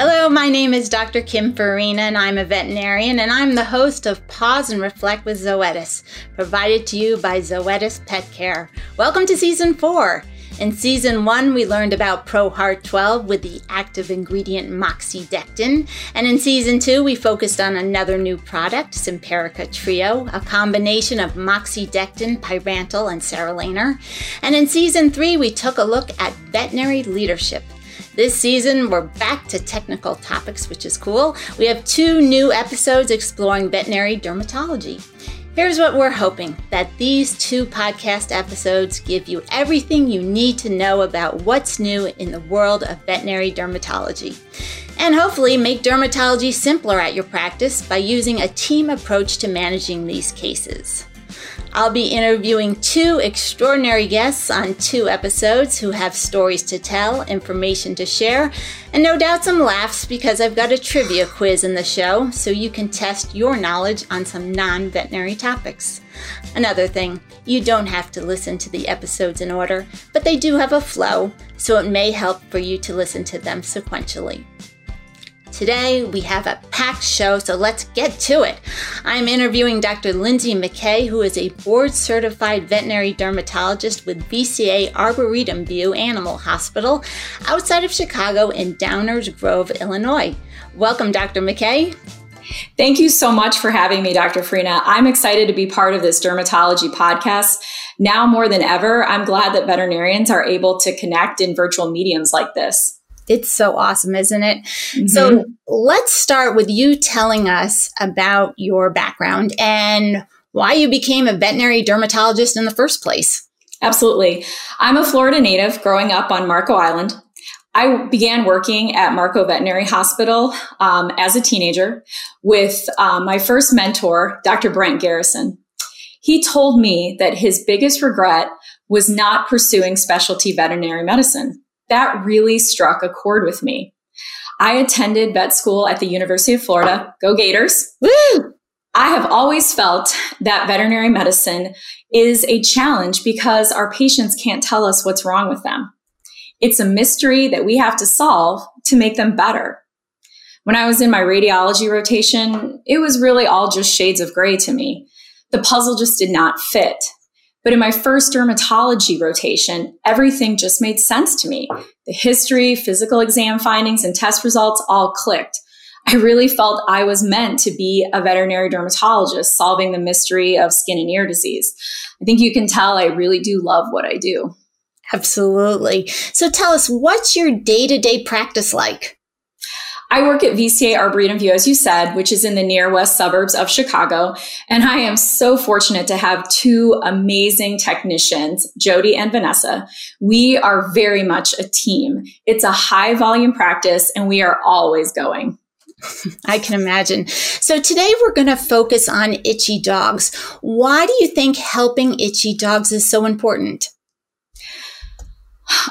Hello, my name is Dr. Kim Farina, and I'm a veterinarian, and I'm the host of Pause and Reflect with Zoetis, provided to you by Zoetis Pet Care. Welcome to Season 4. In Season 1, we learned about ProHeart 12 with the active ingredient moxidectin, and in Season 2, we focused on another new product, Simparica Trio, a combination of moxidectin, pyrantel, and sarolaner. And in Season 3, we took a look at veterinary leadership – this season, we're back to technical topics, which is cool. We have two new episodes exploring veterinary dermatology. Here's what we're hoping that these two podcast episodes give you everything you need to know about what's new in the world of veterinary dermatology. And hopefully, make dermatology simpler at your practice by using a team approach to managing these cases. I'll be interviewing two extraordinary guests on two episodes who have stories to tell, information to share, and no doubt some laughs because I've got a trivia quiz in the show so you can test your knowledge on some non veterinary topics. Another thing, you don't have to listen to the episodes in order, but they do have a flow, so it may help for you to listen to them sequentially. Today, we have a packed show, so let's get to it. I'm interviewing Dr. Lindsay McKay, who is a board certified veterinary dermatologist with VCA Arboretum View Animal Hospital outside of Chicago in Downers Grove, Illinois. Welcome, Dr. McKay. Thank you so much for having me, Dr. Farina. I'm excited to be part of this dermatology podcast. Now more than ever, I'm glad that veterinarians are able to connect in virtual mediums like this. It's so awesome, isn't it? Mm-hmm. So let's start with you telling us about your background and why you became a veterinary dermatologist in the first place. Absolutely. I'm a Florida native growing up on Marco Island. I began working at Marco Veterinary Hospital um, as a teenager with um, my first mentor, Dr. Brent Garrison. He told me that his biggest regret was not pursuing specialty veterinary medicine that really struck a chord with me. I attended vet school at the University of Florida. Go Gators. Woo! I have always felt that veterinary medicine is a challenge because our patients can't tell us what's wrong with them. It's a mystery that we have to solve to make them better. When I was in my radiology rotation, it was really all just shades of gray to me. The puzzle just did not fit. But in my first dermatology rotation, everything just made sense to me. The history, physical exam findings, and test results all clicked. I really felt I was meant to be a veterinary dermatologist solving the mystery of skin and ear disease. I think you can tell I really do love what I do. Absolutely. So tell us, what's your day to day practice like? I work at VCA Arboretum View, as you said, which is in the near west suburbs of Chicago. And I am so fortunate to have two amazing technicians, Jody and Vanessa. We are very much a team. It's a high volume practice and we are always going. I can imagine. So today we're going to focus on itchy dogs. Why do you think helping itchy dogs is so important?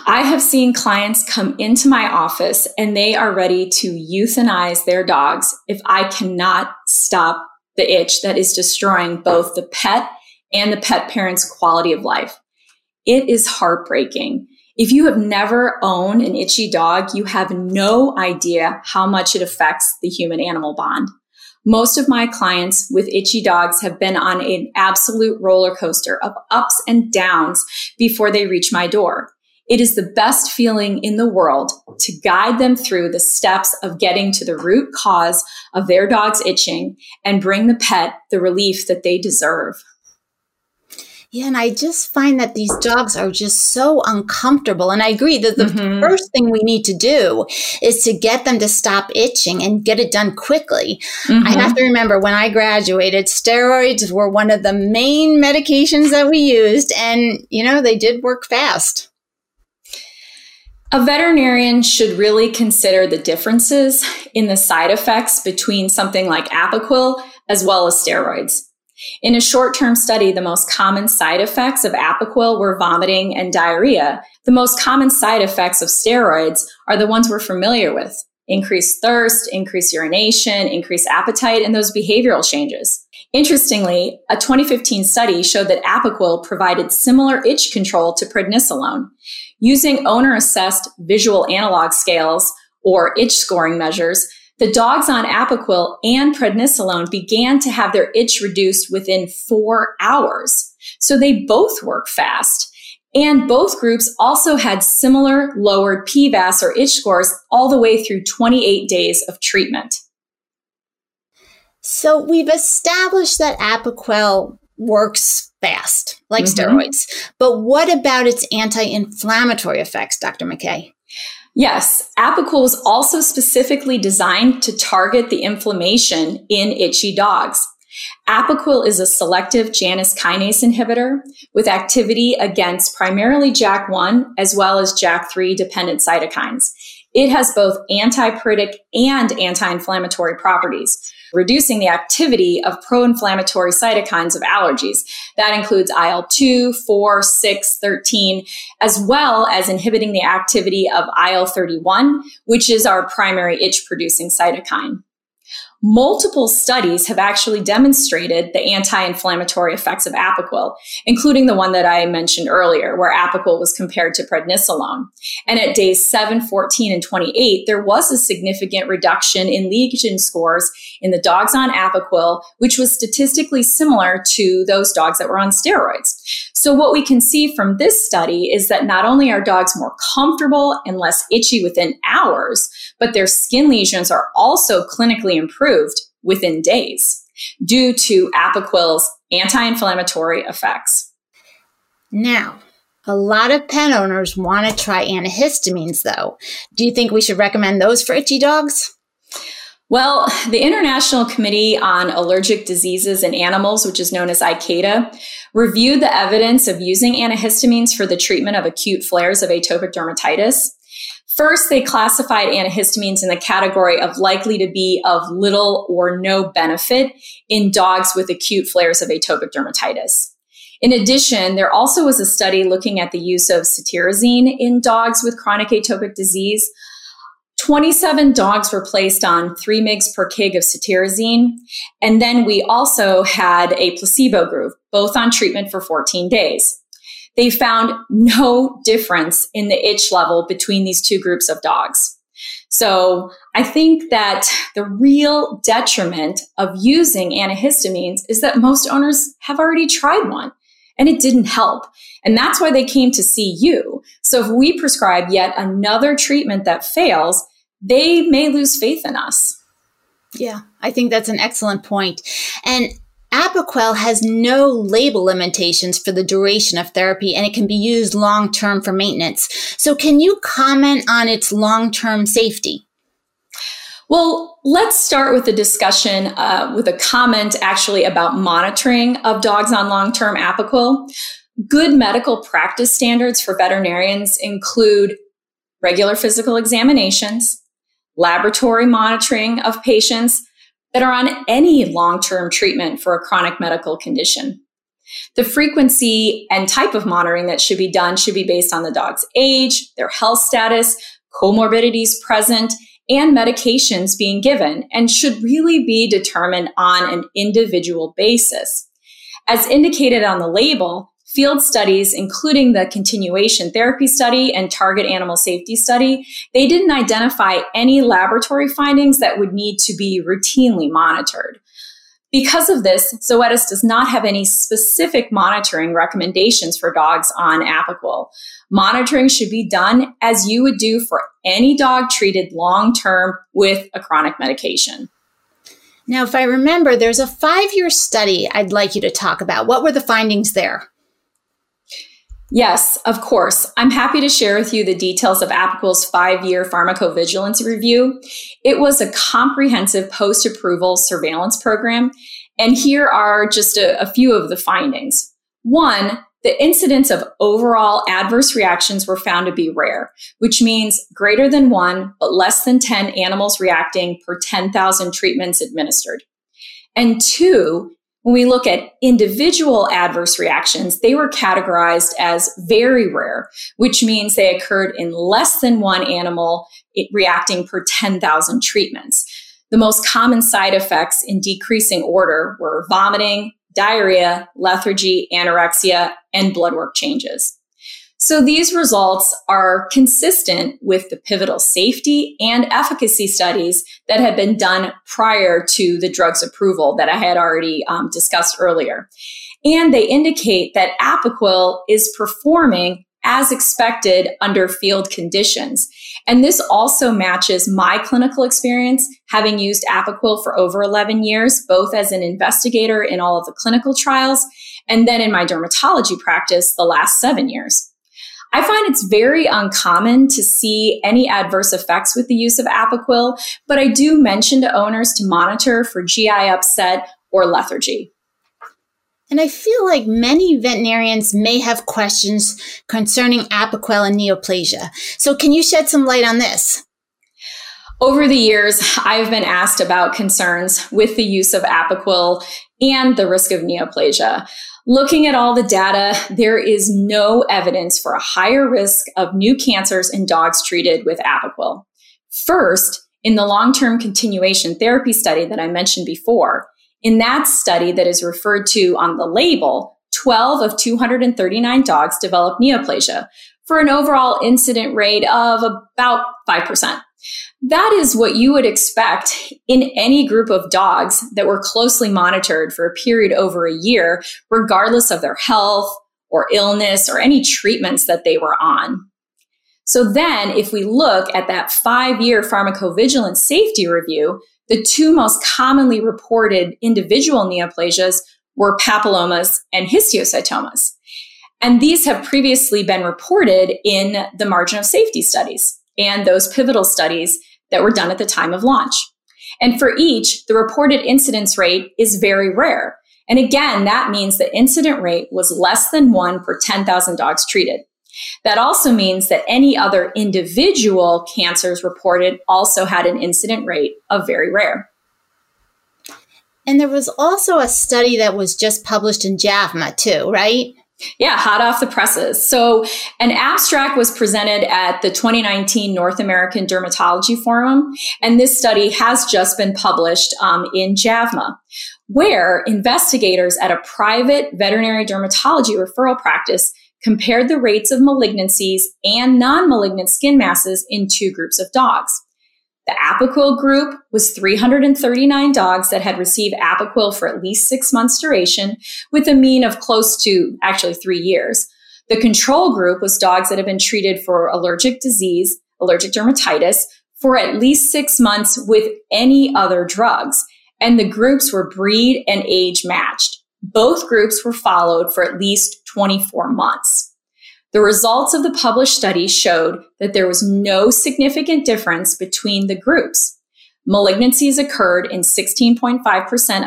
I have seen clients come into my office and they are ready to euthanize their dogs if I cannot stop the itch that is destroying both the pet and the pet parent's quality of life. It is heartbreaking. If you have never owned an itchy dog, you have no idea how much it affects the human animal bond. Most of my clients with itchy dogs have been on an absolute roller coaster of ups and downs before they reach my door. It is the best feeling in the world to guide them through the steps of getting to the root cause of their dog's itching and bring the pet the relief that they deserve. Yeah, and I just find that these dogs are just so uncomfortable. And I agree that the mm-hmm. first thing we need to do is to get them to stop itching and get it done quickly. Mm-hmm. I have to remember when I graduated, steroids were one of the main medications that we used. And, you know, they did work fast. A veterinarian should really consider the differences in the side effects between something like Apoquel as well as steroids. In a short term study, the most common side effects of Apoquel were vomiting and diarrhea. The most common side effects of steroids are the ones we're familiar with increased thirst, increased urination, increased appetite, and those behavioral changes. Interestingly, a 2015 study showed that Apoquel provided similar itch control to prednisolone. Using owner assessed visual analog scales or itch scoring measures, the dogs on Apoquel and prednisolone began to have their itch reduced within four hours. So they both work fast. And both groups also had similar lowered PVAS or itch scores all the way through 28 days of treatment. So we've established that Apoquel works fast, like mm-hmm. steroids. But what about its anti inflammatory effects, Dr. McKay? Yes, Apoquel was also specifically designed to target the inflammation in itchy dogs. Apoquel is a selective Janus kinase inhibitor with activity against primarily JAK1 as well as JAK3 dependent cytokines. It has both antipruritic and anti-inflammatory properties, reducing the activity of pro-inflammatory cytokines of allergies. That includes IL-2, 4, 6, 13, as well as inhibiting the activity of IL-31, which is our primary itch producing cytokine. Multiple studies have actually demonstrated the anti-inflammatory effects of Apoquel, including the one that I mentioned earlier, where Apoquel was compared to prednisolone. And at days 7, 14, and 28, there was a significant reduction in lesion scores in the dogs on Apoquel, which was statistically similar to those dogs that were on steroids. So what we can see from this study is that not only are dogs more comfortable and less itchy within hours, but their skin lesions are also clinically improved within days due to Apoquel's anti-inflammatory effects. Now, a lot of pet owners want to try antihistamines though. Do you think we should recommend those for itchy dogs? Well, the International Committee on Allergic Diseases in Animals, which is known as ICADA, reviewed the evidence of using antihistamines for the treatment of acute flares of atopic dermatitis. First, they classified antihistamines in the category of likely to be of little or no benefit in dogs with acute flares of atopic dermatitis. In addition, there also was a study looking at the use of cetirizine in dogs with chronic atopic disease. 27 dogs were placed on 3 mg per kg of cetirizine. And then we also had a placebo group, both on treatment for 14 days they found no difference in the itch level between these two groups of dogs. So I think that the real detriment of using antihistamines is that most owners have already tried one and it didn't help. And that's why they came to see you. So if we prescribe yet another treatment that fails, they may lose faith in us. Yeah, I think that's an excellent point. And Apoquel has no label limitations for the duration of therapy and it can be used long term for maintenance. So, can you comment on its long term safety? Well, let's start with a discussion uh, with a comment actually about monitoring of dogs on long term Apoquel. Good medical practice standards for veterinarians include regular physical examinations, laboratory monitoring of patients, that are on any long term treatment for a chronic medical condition. The frequency and type of monitoring that should be done should be based on the dog's age, their health status, comorbidities present, and medications being given, and should really be determined on an individual basis. As indicated on the label, field studies, including the continuation therapy study and target animal safety study, they didn't identify any laboratory findings that would need to be routinely monitored. Because of this, Zoetis does not have any specific monitoring recommendations for dogs on Apoquel. Monitoring should be done as you would do for any dog treated long term with a chronic medication. Now, if I remember, there's a five year study I'd like you to talk about. What were the findings there? Yes, of course. I'm happy to share with you the details of Apoquel's five year pharmacovigilance review. It was a comprehensive post approval surveillance program. And here are just a, a, few of the findings. One, the incidence of overall adverse reactions were found to be rare, which means greater than one, but less than 10 animals reacting per 10,000 treatments administered. And two, when we look at individual adverse reactions, they were categorized as very rare, which means they occurred in less than one animal reacting per 10,000 treatments. The most common side effects in decreasing order were vomiting, diarrhea, lethargy, anorexia, and blood work changes. So these results are consistent with the pivotal safety and efficacy studies that had been done prior to the drug's approval that I had already um, discussed earlier. And they indicate that Apoquel is performing as expected under field conditions. And this also matches my clinical experience, having used Apoquel for over 11 years, both as an investigator in all of the clinical trials and then in my dermatology practice the last seven years. I find it's very uncommon to see any adverse effects with the use of Apoquel, but I do mention to owners to monitor for GI upset or lethargy. And I feel like many veterinarians may have questions concerning Apoquel and neoplasia. So, can you shed some light on this? Over the years, I've been asked about concerns with the use of Apoquel and the risk of neoplasia. Looking at all the data, there is no evidence for a higher risk of new cancers in dogs treated with Apoquel. First, in the long term continuation therapy study that I mentioned before, in that study that is referred to on the label, 12 of 239 dogs developed neoplasia for an overall incident rate of about 5%. That is what you would expect in any group of dogs that were closely monitored for a period over a year, regardless of their health or illness or any treatments that they were on. So then, if we look at that five year pharmacovigilance safety review, the two most commonly reported individual neoplasias were papillomas and histiocytomas. And these have previously been reported in the margin of safety studies and those pivotal studies that were done at the time of launch. And for each, the reported incidence rate is very rare. And again, that means the incident rate was less than one per 10,000 dogs treated. That also means that any other individual cancers reported also had an incident rate of very rare. And there was also a study that was just published in JAVMA, too, right? Yeah, hot off the presses. So, an abstract was presented at the 2019 North American Dermatology Forum, and this study has just been published um, in JAVMA, where investigators at a private veterinary dermatology referral practice compared the rates of malignancies and non malignant skin masses in two groups of dogs. The Apoquel group was 339 dogs that had received Apoquel for at least six months duration, with a mean of close to actually three years. The control group was dogs that had been treated for allergic disease, allergic dermatitis, for at least six months with any other drugs. And the groups were breed and age matched. Both groups were followed for at least 24 months. The results of the published study showed that there was no significant difference between the groups. Malignancies occurred in 16.5%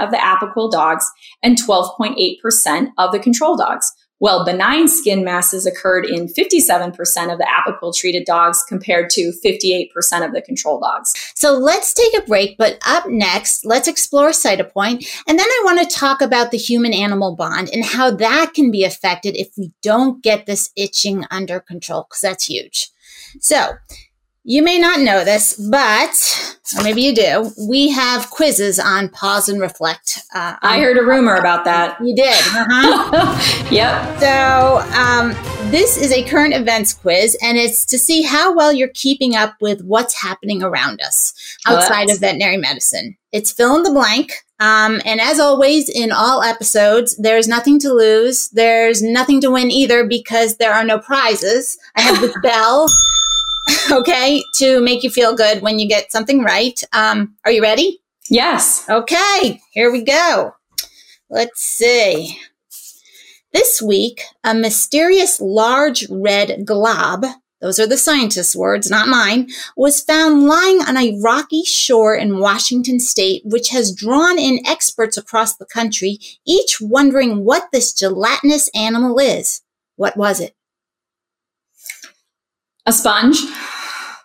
of the Apoquel dogs and 12.8% of the control dogs, well, benign skin masses occurred in 57% of the Apoquel treated dogs compared to 58% of the control dogs. So let's take a break, but up next, let's explore Cytopoint. And then I want to talk about the human animal bond and how that can be affected if we don't get this itching under control, because that's huge. So, you may not know this, but, or maybe you do, we have quizzes on Pause and Reflect. Uh, I heard a rumor about that. You did. Uh-huh. yep. So, um, this is a current events quiz, and it's to see how well you're keeping up with what's happening around us outside of veterinary medicine. It's fill in the blank. Um, and as always, in all episodes, there's nothing to lose. There's nothing to win either because there are no prizes. I have this bell okay, to make you feel good when you get something right. Um, are you ready? Yes. Okay, here we go. Let's see. This week, a mysterious large red glob, those are the scientists' words, not mine, was found lying on a rocky shore in Washington state, which has drawn in experts across the country, each wondering what this gelatinous animal is. What was it? A sponge?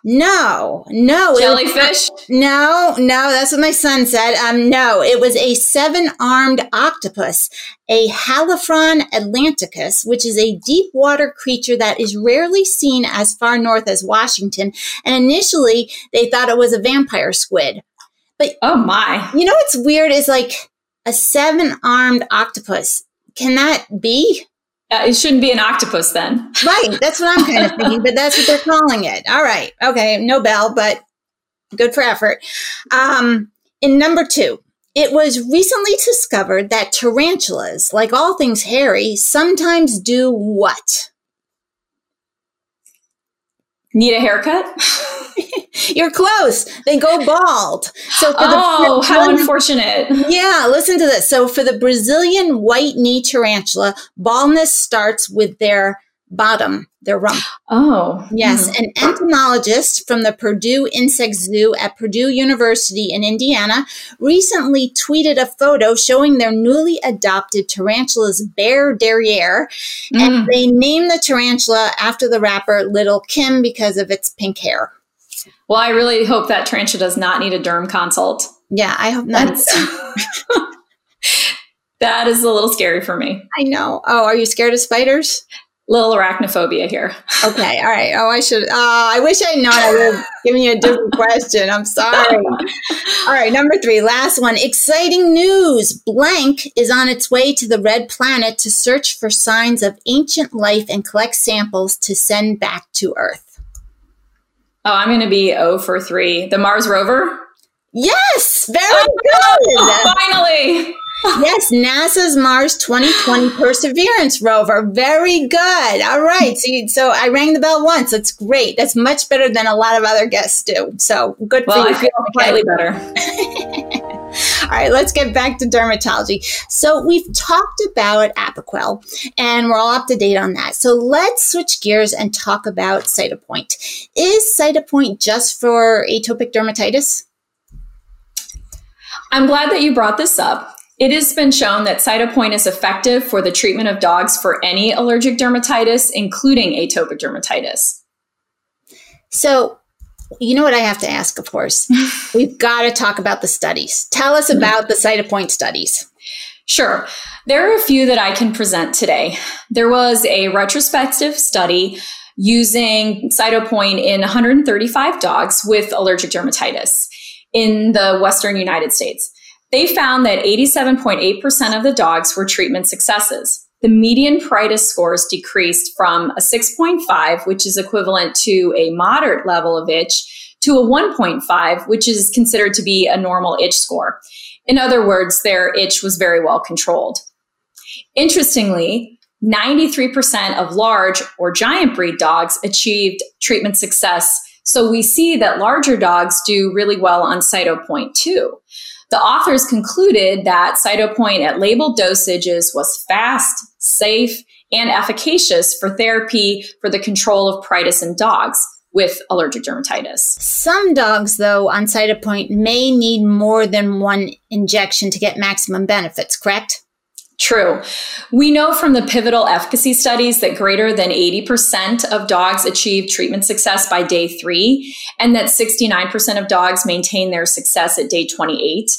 No, no. Jellyfish? Was, no, no, that's what my son said. Um, no, it was a seven armed octopus, a Haliphron atlanticus, which is a deep water creature that is rarely seen as far north as Washington. And initially, they thought it was a vampire squid. But oh my. You know what's weird is like a seven armed octopus. Can that be? Uh, it shouldn't be an octopus then. Right. That's what I'm kind of thinking, but that's what they're calling it. All right. Okay. No bell, but good for effort. Um, in number two, it was recently discovered that tarantulas, like all things hairy, sometimes do what? Need a haircut? You're close. They go bald. So for oh, the how unfortunate. Yeah, listen to this. So for the Brazilian white knee tarantula, baldness starts with their bottom, their rump. Oh. Yes. Mm-hmm. An entomologist from the Purdue Insect Zoo at Purdue University in Indiana recently tweeted a photo showing their newly adopted tarantula's bare derriere. Mm. And they named the tarantula after the rapper Little Kim because of its pink hair. Well, I really hope that tarantula does not need a derm consult. Yeah, I hope not. that is a little scary for me. I know. Oh, are you scared of spiders? Little arachnophobia here. okay, all right. Oh, I should. Uh, I wish I had known. I would have given you a different question. I'm sorry. All right, number three, last one. Exciting news! Blank is on its way to the red planet to search for signs of ancient life and collect samples to send back to Earth. Oh, I'm going to be O for three. The Mars rover? Yes, very oh, good. finally. yes, NASA's Mars 2020 Perseverance rover. Very good. All right. So, you, so I rang the bell once. That's great. That's much better than a lot of other guests do. So good well, for you. I feel slightly better. All right, let's get back to dermatology. So we've talked about Apoquel and we're all up to date on that. So let's switch gears and talk about Cytopoint. Is Cytopoint just for atopic dermatitis? I'm glad that you brought this up. It has been shown that Cytopoint is effective for the treatment of dogs for any allergic dermatitis, including atopic dermatitis. So, you know what I have to ask, of course. We've got to talk about the studies. Tell us mm-hmm. about the Cytopoint studies. Sure. There are a few that I can present today. There was a retrospective study using Cytopoint in 135 dogs with allergic dermatitis in the Western United States. They found that 87.8% of the dogs were treatment successes the median pruritus scores decreased from a 6.5, which is equivalent to a moderate level of itch, to a 1.5, which is considered to be a normal itch score. In other words, their itch was very well controlled. Interestingly, 93% of large or giant breed dogs achieved treatment success. So we see that larger dogs do really well on Cytopoint too. The authors concluded that Cytopoint at labeled dosages was fast, safe, and efficacious for therapy for the control of pruritus in dogs with allergic dermatitis. Some dogs, though, on Cytopoint may need more than one injection to get maximum benefits, correct? True. We know from the pivotal efficacy studies that greater than 80% of dogs achieve treatment success by day three, and that 69% of dogs maintain their success at day 28.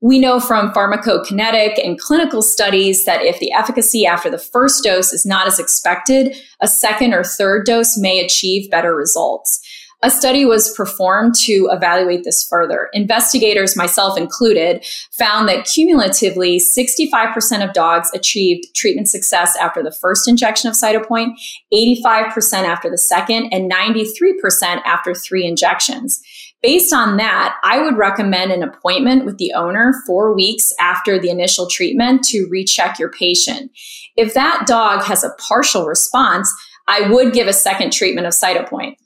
We know from pharmacokinetic and clinical studies that if the efficacy after the first dose is not as expected, a second or third dose may achieve better results. A study was performed to evaluate this further. Investigators, myself included, found that cumulatively 65% of dogs achieved treatment success after the first injection of Cytopoint, 85% after the second, and 93% after three injections. Based on that, I would recommend an appointment with the owner four weeks after the initial treatment to recheck your patient. If that dog has a partial response, I would give a second treatment of Cytopoint.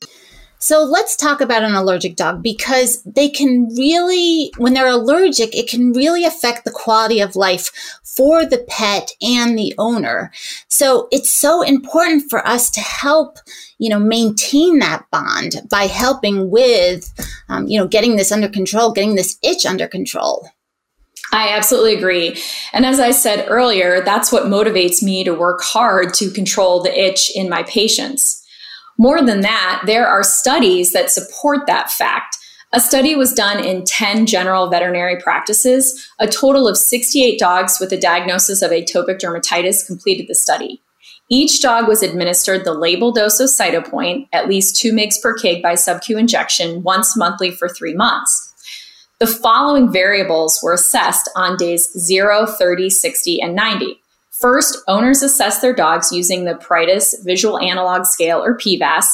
So let's talk about an allergic dog because they can really, when they're allergic, it can really affect the quality of life for the pet and the owner. So it's so important for us to help, you know, maintain that bond by helping with, um, you know, getting this under control, getting this itch under control. I absolutely agree. And as I said earlier, that's what motivates me to work hard to control the itch in my patients. More than that, there are studies that support that fact. A study was done in 10 general veterinary practices. A total of 68 dogs with a diagnosis of atopic dermatitis completed the study. Each dog was administered the label dose of Cytopoint, at least 2 mg per kg by subcu injection, once monthly for three months. The following variables were assessed on days 0, 30, 60, and 90. First, owners assess their dogs using the Pruritus Visual Analog Scale or PVAS.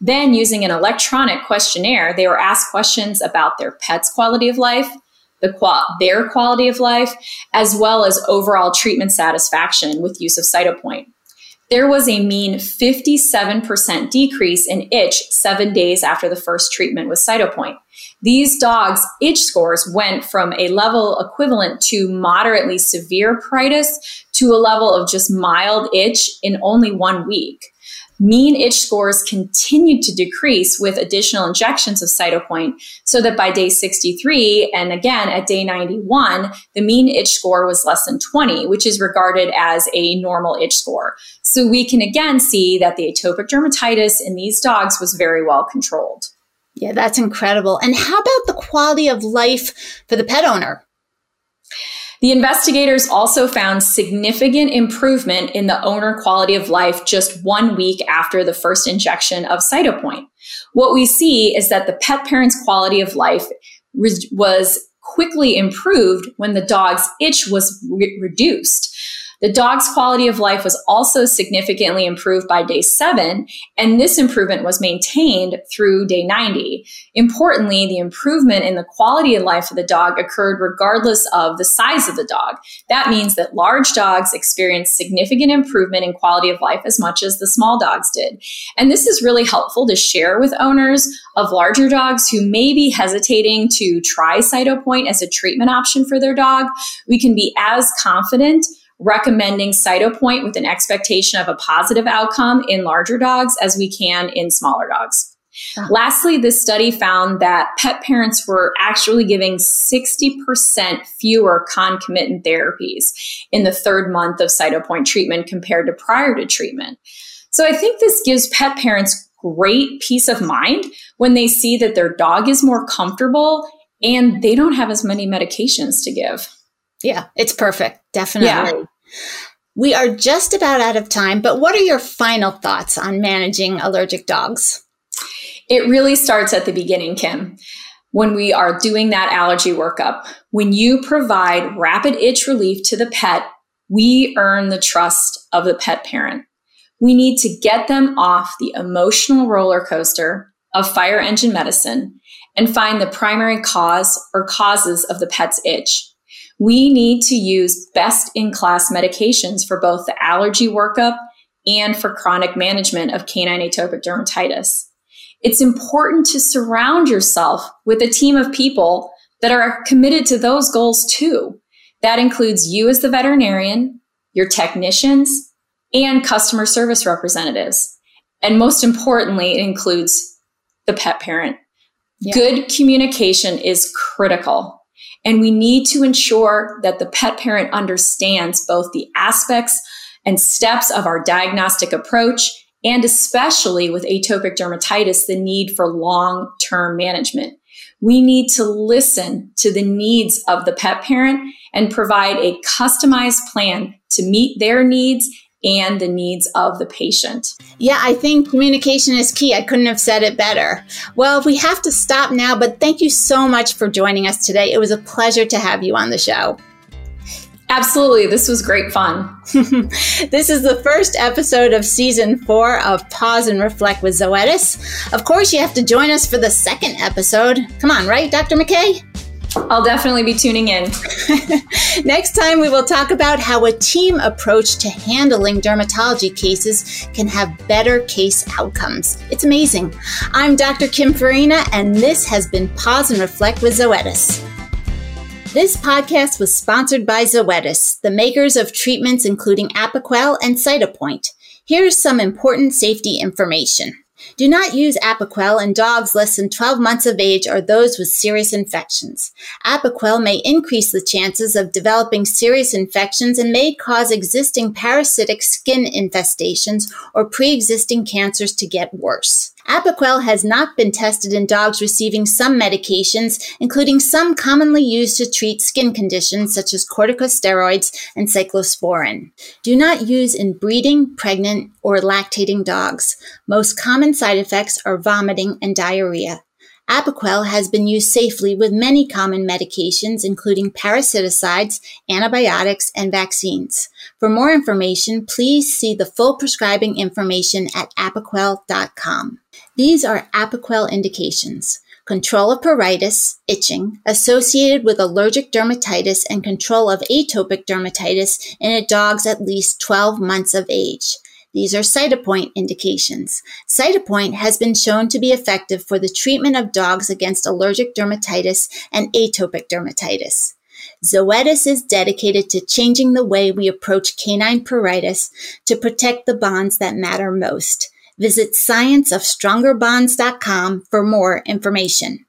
Then, using an electronic questionnaire, they were asked questions about their pet's quality of life, the qual- their quality of life, as well as overall treatment satisfaction with use of Cytopoint. There was a mean 57% decrease in itch seven days after the first treatment with Cytopoint. These dogs' itch scores went from a level equivalent to moderately severe pruritus to a level of just mild itch in only one week. Mean itch scores continued to decrease with additional injections of Cytopoint, so that by day 63 and again at day 91, the mean itch score was less than 20, which is regarded as a normal itch score. So we can again see that the atopic dermatitis in these dogs was very well controlled. Yeah, that's incredible. And how about the quality of life for the pet owner? The investigators also found significant improvement in the owner quality of life just one week after the first injection of Cytopoint. What we see is that the pet parent's quality of life was quickly improved when the dog's itch was re- reduced. The dog's quality of life was also significantly improved by day seven, and this improvement was maintained through day 90. Importantly, the improvement in the quality of life of the dog occurred regardless of the size of the dog. That means that large dogs experienced significant improvement in quality of life as much as the small dogs did. And this is really helpful to share with owners of larger dogs who may be hesitating to try Cytopoint as a treatment option for their dog. We can be as confident recommending Cytopoint with an expectation of a positive outcome in larger dogs as we can in smaller dogs. Uh-huh. Lastly, this study found that pet parents were actually giving 60% fewer concomitant therapies in the third month of Cytopoint treatment compared to prior to treatment. So I think this gives pet parents great peace of mind when they see that their dog is more comfortable and they don't have as many medications to give. Yeah, it's perfect. Definitely. Yeah. We are just about out of time, but what are your final thoughts on managing allergic dogs? It really starts at the beginning, Kim. When we are doing that allergy workup, when you provide rapid itch relief to the pet, we earn the trust of the pet parent. We need to get them off the emotional roller coaster of fire engine medicine and find the primary cause or causes of the pet's itch we need to use best in class medications for both the allergy workup and for chronic management of canine atopic dermatitis. It's important to surround yourself with a team of people that are committed to those goals too. That includes you as the veterinarian, your technicians, and customer service representatives. And most importantly, it includes the pet parent. Yeah. Good communication is critical. And we need to ensure that the pet parent understands both the aspects and steps of our diagnostic approach, and especially with atopic dermatitis, the need for long term management. We need to listen to the needs of the pet parent and provide a customized plan to meet their needs and the needs of the patient. Yeah, I think communication is key. I couldn't have said it better. Well, we have to stop now, but thank you so much for joining us today. It was a pleasure to have you on the show. Absolutely. This was great fun. this is the first episode of season four of Pause and Reflect with Zoetis. Of course, you have to join us for the second episode. Come on, right, Dr. McKay? I'll definitely be tuning in. Next time, we will talk about how a team approach to handling dermatology cases can have better case outcomes. It's amazing. I'm Dr. Kim Farina, and this has been Pause and Reflect with Zoetis. This podcast was sponsored by Zoetis, the makers of treatments including Apoquel and Cytopoint. Here's some important safety information. Do not use Apoquel in dogs less than 12 months of age or those with serious infections. Apoquel may increase the chances of developing serious infections and may cause existing parasitic skin infestations or pre-existing cancers to get worse. Apoquel has not been tested in dogs receiving some medications, including some commonly used to treat skin conditions such as corticosteroids and cyclosporin. Do not use in breeding, pregnant, or lactating dogs. Most common side effects are vomiting and diarrhea. Apoquel has been used safely with many common medications, including parasiticides, antibiotics, and vaccines. For more information, please see the full prescribing information at apoquel.com. These are Apoquel indications control of pruritus, itching, associated with allergic dermatitis, and control of atopic dermatitis in a dogs at least 12 months of age. These are Cytopoint indications. Cytopoint has been shown to be effective for the treatment of dogs against allergic dermatitis and atopic dermatitis. Zoetis is dedicated to changing the way we approach canine pruritus to protect the bonds that matter most. Visit scienceofstrongerbonds.com for more information.